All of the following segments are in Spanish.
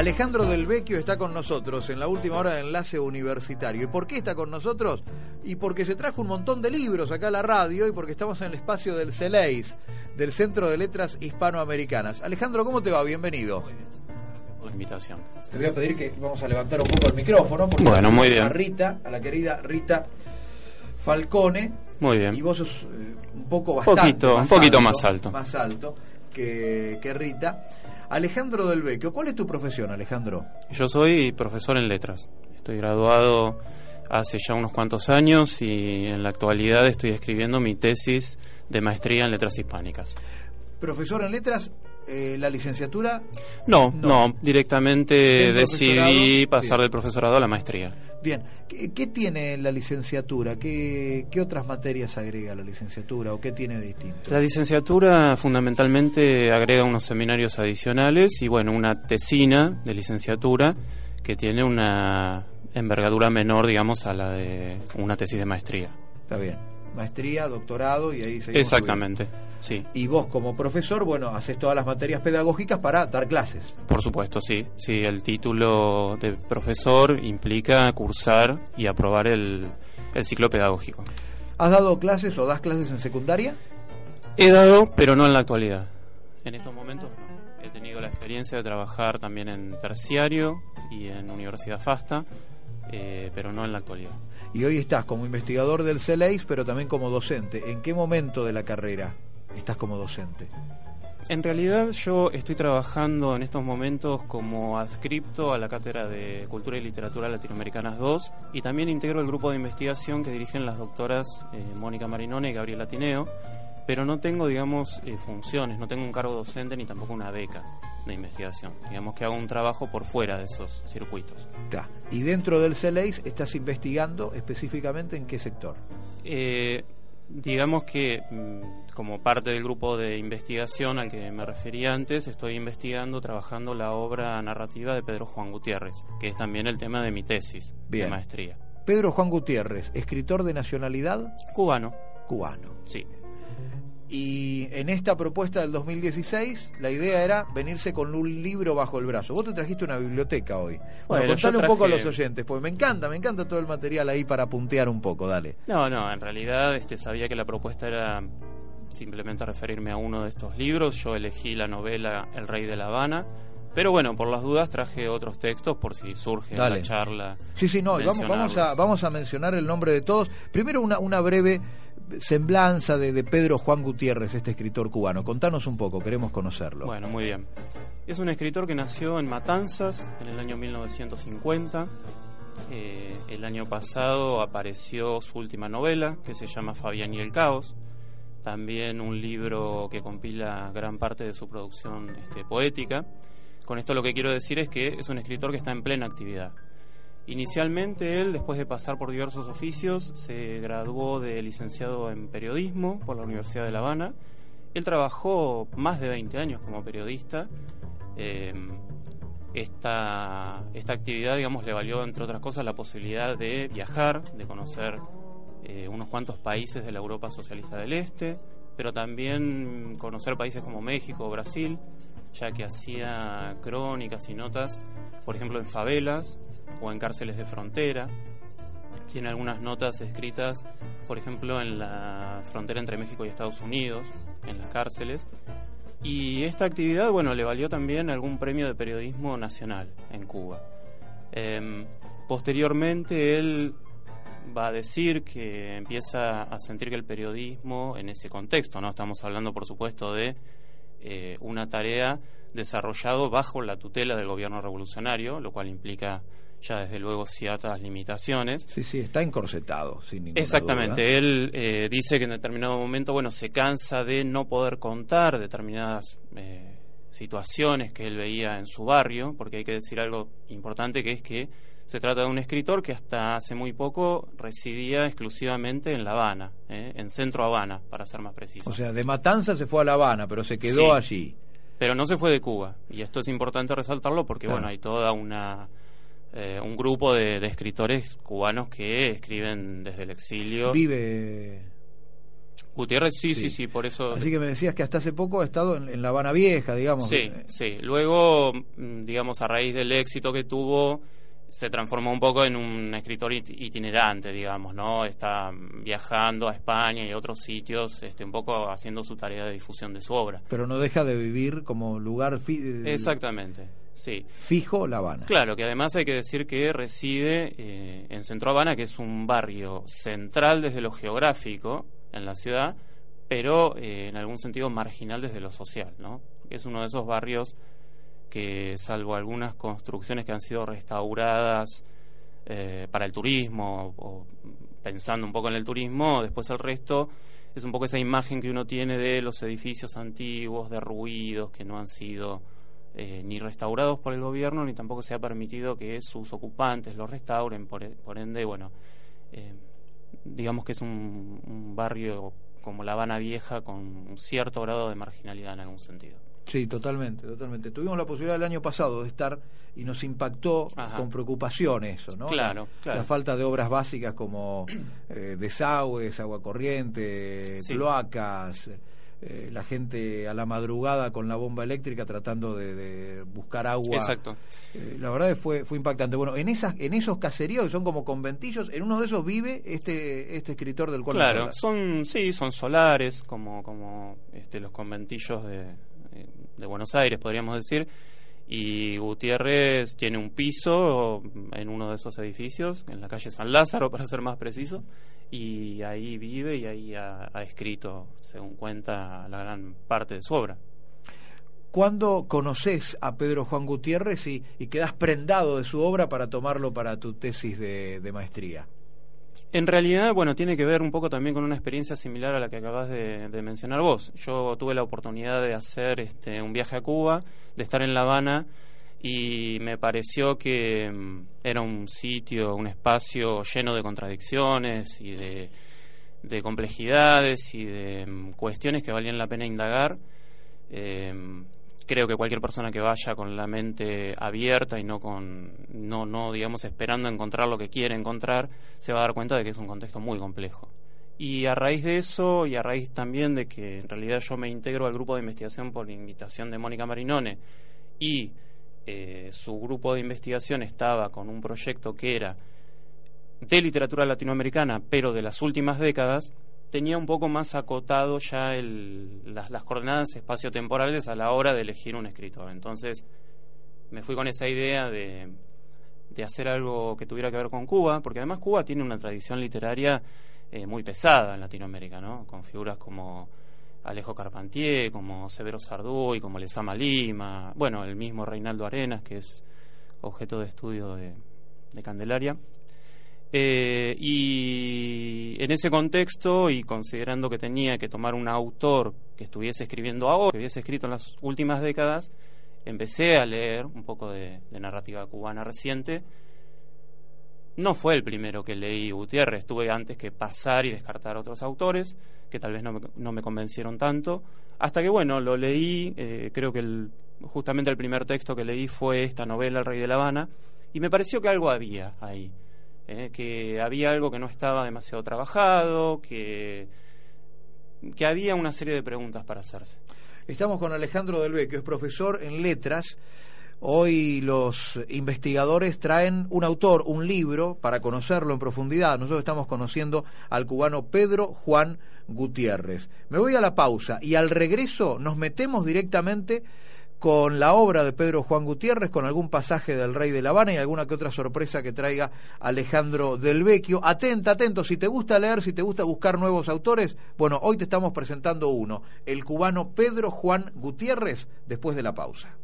Alejandro Del Vecchio está con nosotros en la última hora de enlace universitario. ¿Y por qué está con nosotros? Y porque se trajo un montón de libros acá a la radio y porque estamos en el espacio del CELEIS, del Centro de Letras Hispanoamericanas. Alejandro, ¿cómo te va? Bienvenido. por invitación. Te voy a pedir que vamos a levantar un poco el micrófono. Porque Bueno, muy bien. A Rita, a la querida Rita Falcone. Muy bien. Y vos sos eh, un poco bastante Poquito, un poquito más alto. Más alto que, que Rita. Alejandro Del Vecchio, ¿cuál es tu profesión, Alejandro? Yo soy profesor en letras. Estoy graduado hace ya unos cuantos años y en la actualidad estoy escribiendo mi tesis de maestría en letras hispánicas. Profesor en letras, eh, la licenciatura. No, No. no, directamente ¿Del decidí pasar Bien. del profesorado a la maestría. Bien, ¿qué, qué tiene la licenciatura? ¿Qué, ¿Qué otras materias agrega la licenciatura o qué tiene de distinto? La licenciatura fundamentalmente agrega unos seminarios adicionales y bueno, una tesina de licenciatura que tiene una envergadura menor, digamos, a la de una tesis de maestría. Está bien. Maestría, doctorado y ahí seguimos Exactamente, sí. Y vos como profesor, bueno, haces todas las materias pedagógicas para dar clases. Por supuesto, sí. Sí, el título de profesor implica cursar y aprobar el, el ciclo pedagógico. ¿Has dado clases o das clases en secundaria? He dado, pero no en la actualidad. En estos momentos no. He tenido la experiencia de trabajar también en terciario y en Universidad FASTA, eh, pero no en la actualidad. Y hoy estás como investigador del CELEIS, pero también como docente. ¿En qué momento de la carrera estás como docente? En realidad yo estoy trabajando en estos momentos como adscripto a la Cátedra de Cultura y Literatura Latinoamericanas 2 y también integro el grupo de investigación que dirigen las doctoras eh, Mónica Marinone y Gabriela Tineo, pero no tengo, digamos, eh, funciones, no tengo un cargo docente ni tampoco una beca de investigación. Digamos que hago un trabajo por fuera de esos circuitos. Está. Y dentro del CELEIS estás investigando específicamente en qué sector. Eh, digamos que mm, como parte del grupo de investigación al que me referí antes, estoy investigando, trabajando la obra narrativa de Pedro Juan Gutiérrez, que es también el tema de mi tesis Bien. de maestría. Pedro Juan Gutiérrez, escritor de nacionalidad Cubano, cubano. sí. Y en esta propuesta del 2016, la idea era venirse con un libro bajo el brazo. Vos te trajiste una biblioteca hoy. Bueno, Bueno, contale un poco a los oyentes, porque me encanta, me encanta todo el material ahí para puntear un poco, dale. No, no, en realidad este, sabía que la propuesta era simplemente referirme a uno de estos libros. Yo elegí la novela El Rey de La Habana. Pero bueno, por las dudas traje otros textos por si surge Dale. la charla. Sí, sí, no, y vamos, vamos, a, vamos a mencionar el nombre de todos. Primero una, una breve semblanza de, Pedro Juan Gutiérrez, este escritor cubano. Contanos un poco, queremos conocerlo. Bueno, muy bien. Es un escritor que nació en Matanzas en el año 1950. Eh, el año pasado apareció su última novela, que se llama Fabián y el Caos. También un libro que compila gran parte de su producción este, poética. Con esto lo que quiero decir es que es un escritor que está en plena actividad. Inicialmente él, después de pasar por diversos oficios, se graduó de licenciado en periodismo por la Universidad de La Habana. Él trabajó más de 20 años como periodista. Eh, esta, esta actividad, digamos, le valió, entre otras cosas, la posibilidad de viajar, de conocer eh, unos cuantos países de la Europa Socialista del Este, pero también conocer países como México o Brasil, ya que hacía crónicas y notas, por ejemplo, en favelas o en cárceles de frontera. Tiene algunas notas escritas, por ejemplo, en la frontera entre México y Estados Unidos, en las cárceles. Y esta actividad, bueno, le valió también algún premio de periodismo nacional en Cuba. Em, posteriormente, él va a decir que empieza a sentir que el periodismo, en ese contexto, no estamos hablando, por supuesto, de eh, una tarea desarrollado bajo la tutela del gobierno revolucionario, lo cual implica ya desde luego ciertas limitaciones. Sí, sí, está encorsetado, sin ninguna Exactamente, duda. él eh, dice que en determinado momento, bueno, se cansa de no poder contar determinadas eh, situaciones que él veía en su barrio, porque hay que decir algo importante que es que Se trata de un escritor que hasta hace muy poco residía exclusivamente en La Habana, ¿eh? en Centro Habana, para ser más preciso. O sea, de Matanza se fue a La Habana, pero se quedó Sí. allí. Pero no se fue de Cuba. Y esto es importante resaltarlo porque, Claro. bueno, hay toda una. Eh, un grupo de, de escritores cubanos que escriben desde el exilio. Vive. Gutiérrez, sí, Sí. sí, sí, por eso. Así que me decías que hasta hace poco ha estado en, en La Habana Vieja, digamos. Sí, Eh, sí. Luego, mm, digamos, a raíz del éxito que tuvo, se transformó un poco en un escritor it- itinerante, digamos, ¿no? Está viajando a España y a otros sitios, este, un poco haciendo su tarea de difusión de su obra. Pero no deja de vivir como lugar Exactamente, sí. fijo La Habana. Claro, que además hay que decir que reside eh, en Centro Habana, que es un barrio central desde lo geográfico en la ciudad, pero eh, en algún sentido marginal desde lo social, ¿no? Es uno de esos barrios que, salvo algunas construcciones que han sido restauradas eh, para el turismo, o pensando un poco en el turismo, después el resto es un poco esa imagen que uno tiene de los edificios antiguos, derruidos, que no han sido eh, ni restaurados por el gobierno, ni tampoco se ha permitido que sus ocupantes los restauren, por, por ende, bueno, eh, digamos que es un, un barrio como La Habana Vieja con un cierto grado de marginalidad en algún sentido. Sí, totalmente, totalmente. Tuvimos la posibilidad el año pasado de estar y nos impactó Ajá. con preocupación eso, ¿no? Claro, La, claro. la falta de obras básicas como eh, desagües, agua corriente, Sí. cloacas, eh, la gente a la madrugada con la bomba eléctrica tratando de, de buscar agua. Exacto. Eh, la verdad fue, fue impactante. Bueno, en esas, en esos caseríos que son como conventillos, en uno de esos vive este, este escritor del cual Claro, son, sí, son solares, como, como este, los conventillos de, eh, de Buenos Aires, podríamos decir. Y Gutiérrez tiene un piso en uno de esos edificios, en la calle San Lázaro, para ser más preciso, y ahí vive y ahí ha, escrito, según cuenta, la gran parte de su obra. ¿Cuándo conoces a Pedro Juan Gutiérrez y, quedas prendado de su obra para tomarlo para tu tesis de maestría? En realidad, bueno, tiene que ver un poco también con una experiencia similar a la que acabas de, mencionar vos. Yo tuve la oportunidad de hacer este, un viaje a Cuba, de estar en La Habana, y me pareció que mm, era un sitio, un espacio lleno de contradicciones y de, de complejidades y de mm, cuestiones que valían la pena indagar. Eh, creo que cualquier persona que vaya con la mente abierta y no con no no digamos esperando encontrar lo que quiere encontrar se va a dar cuenta de que es un contexto muy complejo. Y a raíz de eso y a raíz también de que en realidad yo me integro al grupo de investigación por invitación de Mónica Marinone y eh, su grupo de investigación estaba con un proyecto que era de literatura latinoamericana pero de las últimas décadas tenía un poco más acotado ya el, las, las coordenadas espaciotemporales a la hora de elegir un escritor. Entonces me fui con esa idea de, hacer algo que tuviera que ver con Cuba, porque además Cuba tiene una tradición literaria eh, muy pesada en Latinoamérica, ¿no? con figuras como Alejo Carpentier, como Severo Sarduy, como Lezama Lima, bueno, el mismo Reinaldo Arenas, que es objeto de estudio de Candelaria. Eh, y en ese contexto, y considerando que tenía que tomar un autor que estuviese escribiendo ahora, que hubiese escrito en las últimas décadas, empecé a leer un poco de, narrativa cubana reciente. No fue el primero que leí Gutiérrez, tuve antes que pasar y descartar otros autores que tal vez no me, no me convencieron tanto, hasta que bueno, lo leí, eh, creo que justamente el primer texto que leí fue esta novela El Rey de la Habana, y me pareció que algo había ahí eh, que había algo que no estaba demasiado trabajado, que, que había una serie de preguntas para hacerse. Estamos con Alejandro Del Vecchio, es profesor en letras. Hoy los investigadores traen un autor, un libro, para conocerlo en profundidad. Nosotros estamos conociendo al cubano Pedro Juan Gutiérrez. Me voy a la pausa y al regreso nos metemos directamente con la obra de Pedro Juan Gutiérrez, con algún pasaje del Rey de La Habana y alguna que otra sorpresa que traiga Alejandro Del Vecchio. Atenta, atento, si te gusta leer, si te gusta buscar nuevos autores, bueno, hoy te estamos presentando uno, el cubano Pedro Juan Gutiérrez, después de la pausa.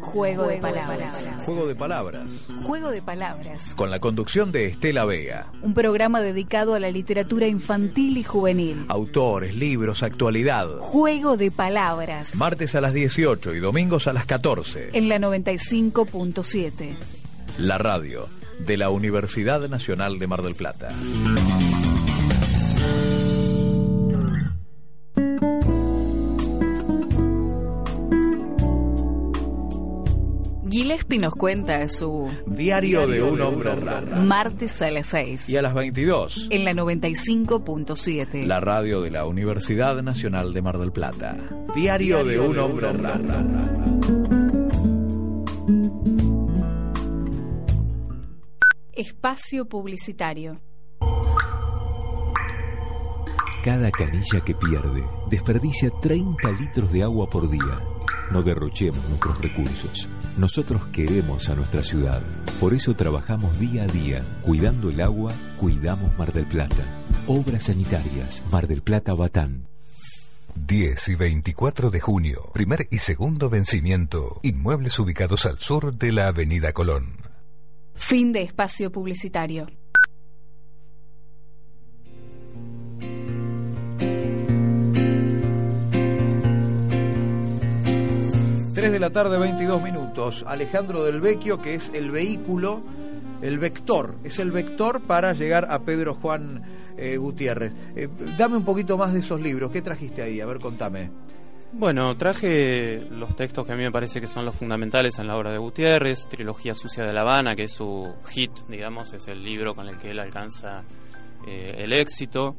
Juego de palabras. Juego de palabras. Juego de palabras. Con la conducción de Estela Vega. Un programa dedicado a la literatura infantil y juvenil. Autores, libros, actualidad. Juego de palabras. Martes a las 18 y domingos a las 14. En la 95.7. La radio de la Universidad Nacional de Mar del Plata. Gillespie nos cuenta su Diario de un hombre raro. martes a las 6. Y a las 22. En la 95.7. La radio de la Universidad Nacional de Mar del Plata. Diario de un hombre raro. Espacio publicitario. Cada canilla que pierde desperdicia 30 litros de agua por día. No derrochemos nuestros recursos. Nosotros queremos a nuestra ciudad. Por eso trabajamos día a día. Cuidando el agua, cuidamos Mar del Plata. Obras sanitarias, Mar del Plata, Batán. 10 y 24 de junio, primer y segundo vencimiento, inmuebles ubicados al sur de la Avenida Colón. Fin de espacio publicitario. Tres de la tarde, 22 minutos. Alejandro del Vecchio, que es el vehículo, el vector, es el vector para llegar a Pedro Juan eh, Gutiérrez. Eh, dame un poquito más de esos libros. ¿Qué trajiste ahí? A ver, contame. Bueno, traje los textos que a mí me parece que son los fundamentales en la obra de Gutiérrez, Trilogía Sucia de La Habana, que es su hit, digamos, es el libro con el que él alcanza eh, el éxito.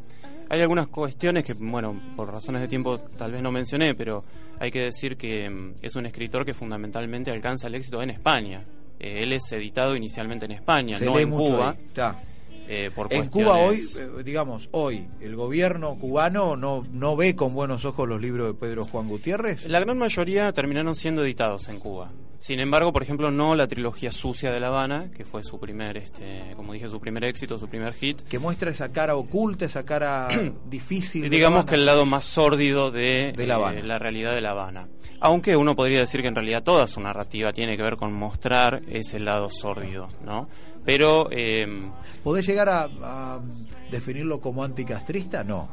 Hay algunas cuestiones que, bueno, por razones de tiempo tal vez no mencioné, pero hay que decir que mm, es un escritor que fundamentalmente alcanza el éxito en España. Eh, él es editado inicialmente en España, Se no en Cuba. eh, por En Cuba hoy, eh, digamos, hoy, el gobierno cubano no, no ve con buenos ojos los libros de Pedro Juan Gutiérrez. La gran mayoría terminaron siendo editados en Cuba. Sin embargo, por ejemplo, no la trilogía sucia de La Habana, que fue su primer, este, como dije, su primer éxito, su primer hit. Que muestra esa cara oculta, esa cara difícil. Digamos que el Habana. lado más sórdido de, De La Habana. eh, la realidad de La Habana. Aunque uno podría decir que en realidad toda su narrativa tiene que ver con mostrar ese lado sórdido, ¿no? Pero eh, ¿Podés llegar a, a definirlo como anticastrista? No.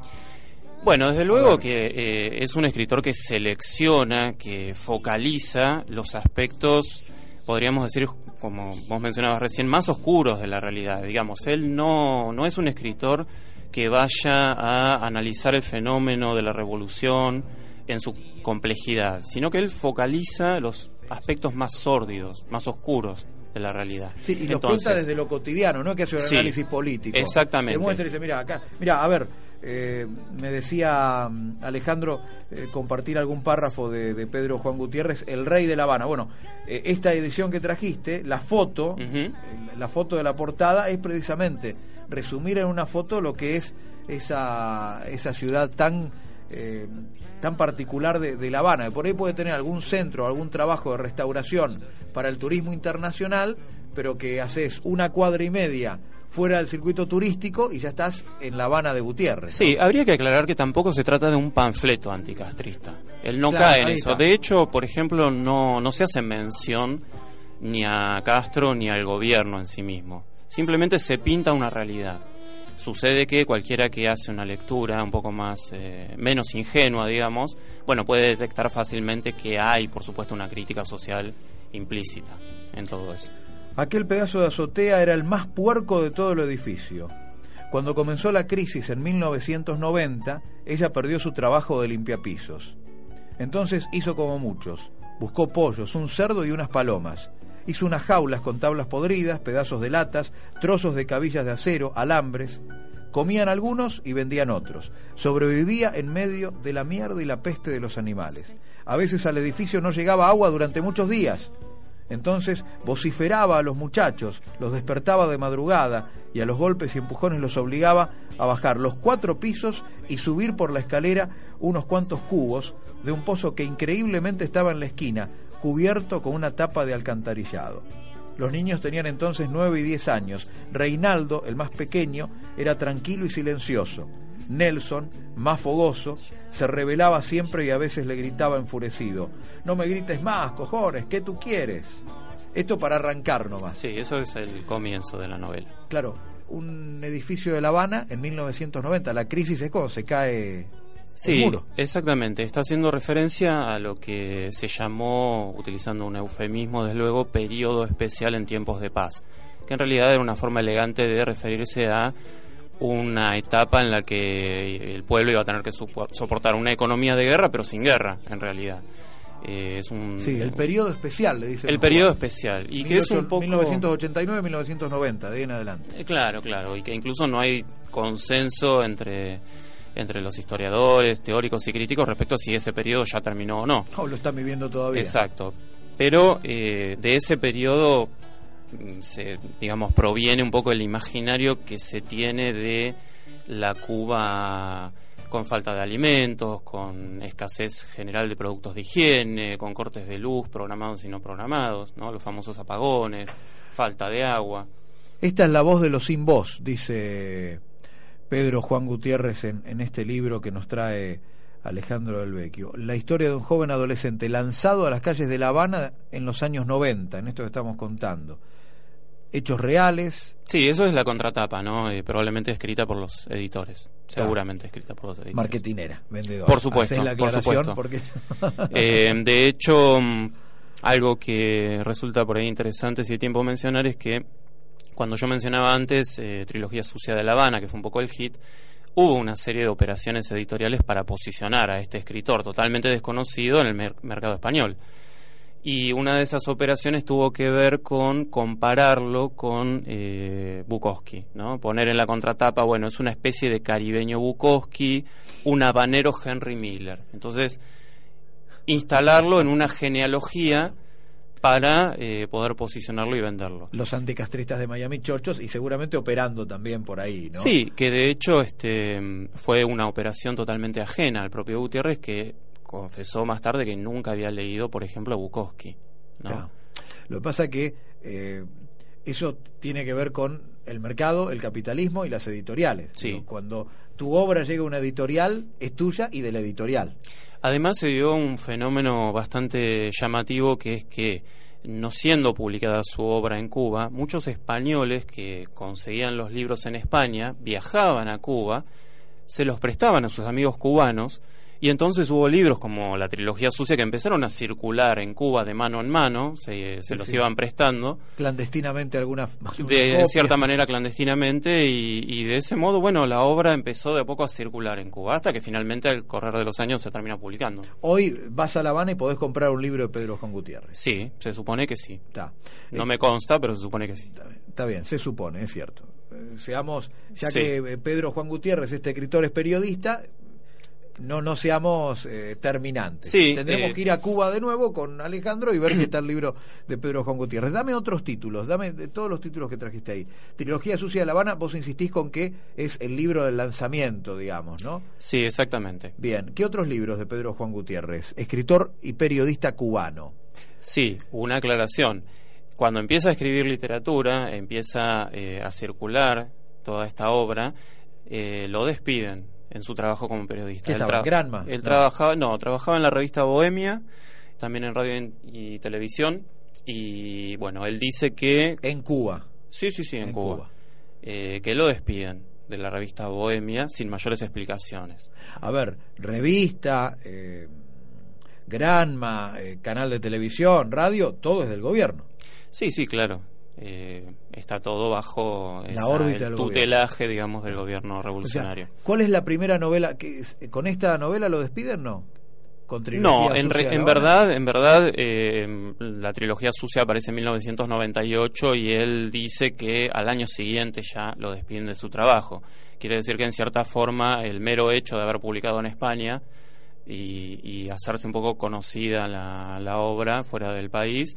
Bueno, desde luego que eh, es un escritor que selecciona, que focaliza los aspectos, podríamos decir, como vos mencionabas recién, más oscuros de la realidad. Digamos, él no, no es un escritor que vaya a analizar el fenómeno de la revolución en su complejidad, sino que él focaliza los aspectos más sórdidos, más oscuros de la realidad. Sí, y lo Entonces, cuenta desde lo cotidiano, no es que hace un Sí, análisis político. exactamente. Te muestra y dice, mira, acá, mira, a ver, eh, me decía mm, Alejandro eh, compartir algún párrafo de, de Pedro Juan Gutiérrez, El Rey de La Habana. Bueno, eh, esta edición que trajiste, la foto, eh, la foto de la portada es precisamente resumir en una foto lo que es esa, esa ciudad tan... eh, tan particular de, de La Habana. Por ahí puede tener algún centro, algún trabajo de restauración para el turismo internacional, pero que haces una cuadra y media fuera del circuito turístico y ya estás en La Habana de Gutiérrez. Sí, habría que aclarar que tampoco se trata de un panfleto anticastrista. Él no Claro, cae en eso. está. De hecho, por ejemplo, no, no se hace mención ni a Castro ni al gobierno en sí mismo. Simplemente se pinta una realidad. Sucede que cualquiera que hace una lectura un poco más eh, menos ingenua, digamos, bueno, puede detectar fácilmente que hay, por supuesto, una crítica social implícita en todo eso. Aquel pedazo de azotea era el más puerco de todo el edificio. Cuando comenzó la crisis en 1990, ella perdió su trabajo de limpiapisos. Entonces hizo como muchos. Buscó pollos, un cerdo y unas palomas. Hizo unas jaulas con tablas podridas, pedazos de latas, trozos de cabillas de acero, alambres. Comían algunos y vendían otros. Sobrevivía en medio de la mierda y la peste de los animales. A veces al edificio no llegaba agua durante muchos días. Entonces vociferaba a los muchachos, los despertaba de madrugada y a los golpes y empujones los obligaba a bajar los cuatro pisos y subir por la escalera unos cuantos cubos de un pozo que increíblemente estaba en la esquina, cubierto con una tapa de alcantarillado. Los niños tenían entonces nueve y diez años. Reinaldo, el más pequeño, era tranquilo y silencioso. Nelson, más fogoso, se rebelaba siempre y a veces le gritaba enfurecido, no me grites más, cojones, ¿qué tú quieres? Esto para arrancar nomás. Sí, eso es el comienzo de la novela. Claro, un edificio de La Habana en 1990, la crisis es cuando se cae Sí, exactamente. Está haciendo referencia a lo que se llamó, utilizando un eufemismo, desde luego, periodo especial en tiempos de paz, que en realidad era una forma elegante de referirse a una etapa en la que el pueblo iba a tener que soportar una economía de guerra, pero sin guerra, en realidad. Eh, es un, Sí, el periodo especial, le dicen. el periodo especial. Y que es un poco... 1989-1990, de ahí en adelante. Eh, Claro, claro, y que incluso no hay consenso entre, entre los historiadores, teóricos y críticos respecto a si ese periodo ya terminó o no. No, lo están viviendo todavía. Exacto. Pero eh, de ese periodo, se, digamos, proviene un poco el imaginario que se tiene de la Cuba con falta de alimentos, con escasez general de productos de higiene, con cortes de luz programados y no programados, ¿no? los famosos apagones, falta de agua. Esta es la voz de los sin voz, dice Pedro Juan Gutiérrez en, en este libro que nos trae Alejandro del Vecchio. La historia de un joven adolescente lanzado a las calles de La Habana en los años 90, en esto que estamos contando. Hechos reales, Sí, eso es la contratapa, ¿no? Eh, probablemente escrita por los editores. Seguramente escrita por los editores. marketinera, vendedor. Por supuesto, la por supuesto. porque Eh, de hecho, mm, algo que resulta por ahí interesante, si hay tiempo a mencionar, es que cuando yo mencionaba antes eh, Trilogía Sucia de La Habana, que fue un poco el hit, hubo una serie de operaciones editoriales para posicionar a este escritor totalmente desconocido en el mer- mercado español. Y una de esas operaciones tuvo que ver con compararlo con eh, Bukowski, ¿no? Poner en la contratapa, bueno, es una especie de caribeño Bukowski, un habanero Henry Miller. Entonces, instalarlo en una genealogía para eh, poder posicionarlo y venderlo. los anticastristas de Miami Chorchos y seguramente operando también por ahí, ¿no? Sí, que de hecho este fue una operación totalmente ajena al propio Gutiérrez que confesó más tarde que nunca había leído, por ejemplo, a Bukowski. ¿no? Claro. Lo que pasa que eh, eso tiene que ver con el mercado, el capitalismo y las editoriales. Sí. Cuando tu obra llega a una editorial, es tuya y de la editorial. Además se dio un fenómeno bastante llamativo que es que no siendo publicada su obra en Cuba, muchos españoles que conseguían los libros en España viajaban a Cuba, se los prestaban a sus amigos cubanos y entonces hubo libros como la trilogía sucia que empezaron a circular en Cuba de mano en mano, se, se Sí, los sí. iban prestando Clandestinamente alguna, alguna de copia. cierta manera clandestinamente y, y de ese modo, bueno, la obra empezó de a poco a circular en Cuba hasta que finalmente al correr de los años se termina publicando. Hoy vas a La Habana y podés comprar un libro de Pedro Juan Gutiérrez. Sí, se supone que sí. Está. No Eh, me consta, pero se supone que sí. Está bien, está bien, se supone, es cierto. Eh, Seamos, ya Sí. que eh, Pedro Juan Gutiérrez, este escritor, es periodista, no, no seamos eh, terminantes. Sí, Tendremos eh, que ir a Cuba de nuevo con Alejandro y ver si está el libro de Pedro Juan Gutiérrez. Dame otros títulos, dame de todos los títulos que trajiste ahí. Trilogía Sucia de La Habana, vos insistís con que es el libro del lanzamiento, digamos, ¿no? Sí, exactamente. Bien, ¿qué otros libros de Pedro Juan Gutiérrez? Escritor y periodista cubano. Sí, una aclaración. Cuando empieza a escribir literatura, empieza eh, a circular toda esta obra, eh, lo despiden en su trabajo como periodista. ¿Qué estaba, en Granma? Él No. trabajaba, no, trabajaba en la revista Bohemia, también en radio y- y televisión, y bueno, él dice que En Cuba. Sí, sí, sí, en, En Cuba. Cuba. Eh, que lo despiden de la revista Bohemia sin mayores explicaciones. A ver, revista, eh, Granma, eh, canal de televisión, radio, todo es del gobierno. Sí, sí, claro. Eh, está todo bajo La esa- órbita el tutelaje, digamos, del gobierno O sea, revolucionario. ¿cuál es la primera novela que con esta novela lo despiden? No. Con trilogía no, en, re- verdad, en verdad, eh, la trilogía sucia aparece en 1998 y él dice que al año siguiente ya lo despiden de su trabajo. Quiere decir que en cierta forma el mero hecho de haber publicado en España y, y hacerse un poco conocida la, la obra fuera del país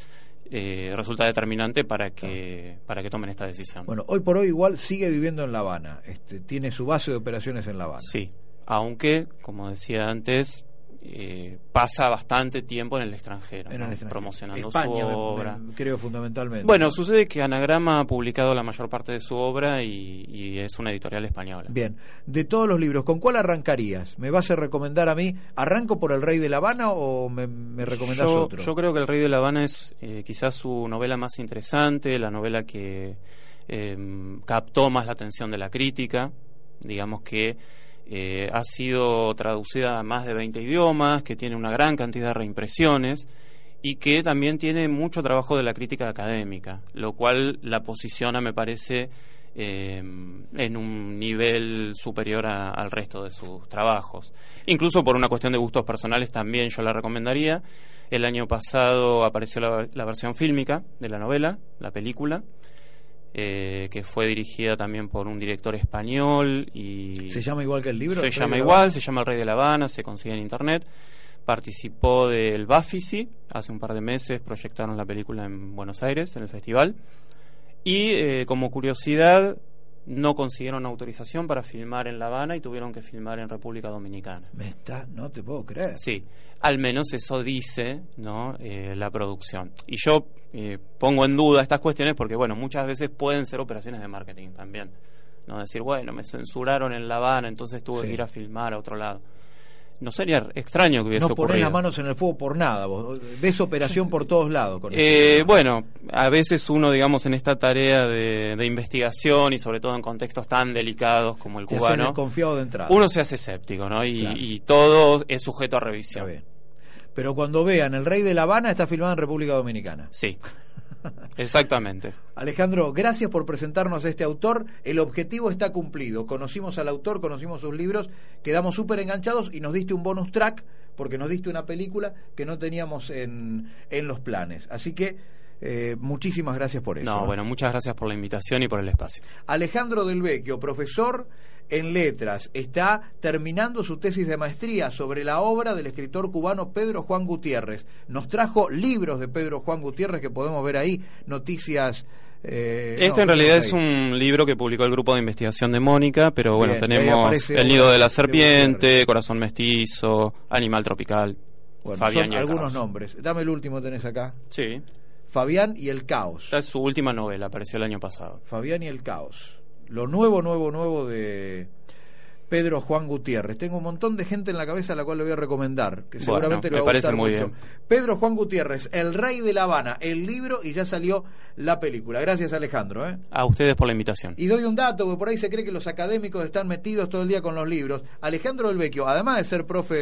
eh, resulta determinante para que para que tomen esta decisión. Bueno, hoy por hoy igual sigue viviendo en La Habana. Este, tiene su base de operaciones en La Habana. Sí, aunque, como decía antes, eh, pasa bastante tiempo en el extranjero, En ¿no? el extranjero. promocionando España, su me- obra. me- creo fundamentalmente. Bueno, sucede que Anagrama ha publicado la mayor parte de su obra y, y es una editorial española. Bien, de todos los libros, ¿con cuál arrancarías? ¿Me vas a recomendar a mí? ¿Arranco por El Rey de La Habana o me, me recomendás yo, otro? yo creo que El Rey de La Habana es eh, quizás su novela más interesante, la novela que eh, captó más la atención de la crítica. Digamos que eh, ha sido traducida a más de 20 idiomas, que tiene una gran cantidad de reimpresiones y que también tiene mucho trabajo de la crítica académica, lo cual la posiciona, me parece, eh, en un nivel superior a- al resto de sus trabajos. Incluso por una cuestión de gustos personales también yo la recomendaría. El año pasado apareció la, la versión fílmica de la novela, la película, eh, que fue dirigida también por un director español y ¿Se llama igual que el libro? se El llama igual, se llama El Rey de La Habana, se consigue en internet. Participó del Bafisi, hace un par de meses proyectaron la película en Buenos Aires, en el festival. Y eh, como curiosidad, no consiguieron autorización para filmar en La Habana y tuvieron que filmar en República Dominicana. Me está, no te puedo creer. Sí, al menos eso dice ¿no? Eh, la producción. Y yo eh, pongo en duda estas cuestiones porque, bueno, muchas veces pueden ser operaciones de marketing también. No decir, bueno, me censuraron en La Habana, entonces tuve Sí. que ir a filmar a otro lado. No sería extraño que hubiese No ocurrido. las manos en el fuego por nada. Vos ves operación por todos lados. Con Eh, esto. bueno, a veces uno, digamos, en esta tarea de, de investigación y sobre todo en contextos tan delicados como el Te cubano, desconfiado de entrada. uno se hace escéptico, ¿no? Y, Claro. y todo es sujeto a Está revisión. bien. Pero cuando vean El Rey de La Habana está filmado en República Dominicana. Sí, exactamente. Alejandro, gracias por presentarnos a este autor. El objetivo está cumplido. Conocimos al autor, conocimos sus libros, quedamos súper enganchados y nos diste un bonus track porque nos diste una película que no teníamos en, en los planes. Así que eh, muchísimas gracias por eso. No, bueno, muchas gracias por la invitación y por el espacio. Alejandro Del Vecchio, profesor en letras, está terminando su tesis de maestría sobre la obra del escritor cubano Pedro Juan Gutiérrez. Nos trajo libros de Pedro Juan Gutiérrez que podemos ver ahí, noticias. eh, Este no, en realidad es un libro que publicó el grupo de investigación de Mónica, pero bueno, Bien, tenemos El nido de la serpiente. Corazón mestizo, Animal tropical, Bueno, Fabián son algunos nombres. Dame el último tenés acá. Sí, Fabián y el caos. esta es su última novela, apareció el año pasado. Fabián y el caos. Lo nuevo, nuevo, nuevo de Pedro Juan Gutiérrez. Tengo un montón de gente en la cabeza a la cual le voy a recomendar, que Bueno, seguramente le me va a gustar muy mucho. bien. Pedro Juan Gutiérrez, El Rey de La Habana, el libro y ya salió la película. Gracias Alejandro. ¿eh? A ustedes por la invitación. Y doy un dato, porque por ahí se cree que los académicos están metidos todo el día con los libros. Alejandro Del Vecchio, además de ser profe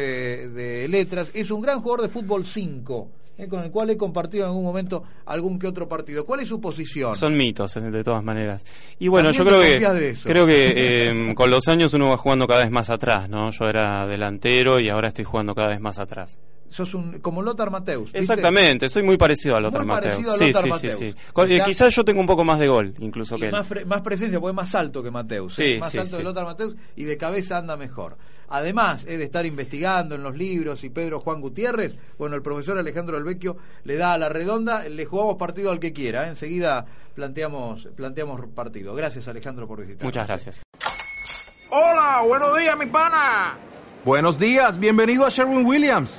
de letras, es un gran jugador de fútbol 5, eh, con el cual he compartido en algún momento algún que otro partido. ¿Cuál es su posición? Son mitos, eh, de todas maneras. Y bueno, yo creo que creo que eh, con los años uno va jugando cada vez más atrás, ¿no? Yo era delantero y ahora estoy jugando cada vez más atrás. Sos un, como Lothar Mateus. ¿viste? Exactamente, soy muy parecido a Lothar Muy Mateus. parecido a sí, Lothar sí, Mateus. sí, sí. Co- eh, quizás yo tengo un poco más de gol, incluso Y que él. más, fre- más presencia, porque es más alto que Mateus. Sí, ¿eh? Más sí, alto sí. que Lothar Mateus y de cabeza anda mejor. Además eh, de estar investigando en los libros y Pedro Juan Gutiérrez, bueno, el profesor Alejandro Del Vecchio le da a la redonda, le jugamos partido al que quiera. ¿eh? Enseguida planteamos, planteamos partido. Gracias Alejandro por visitarnos. Muchas gracias. Hola, buenos días, mi pana. Buenos días, bienvenido a Sherwin Williams.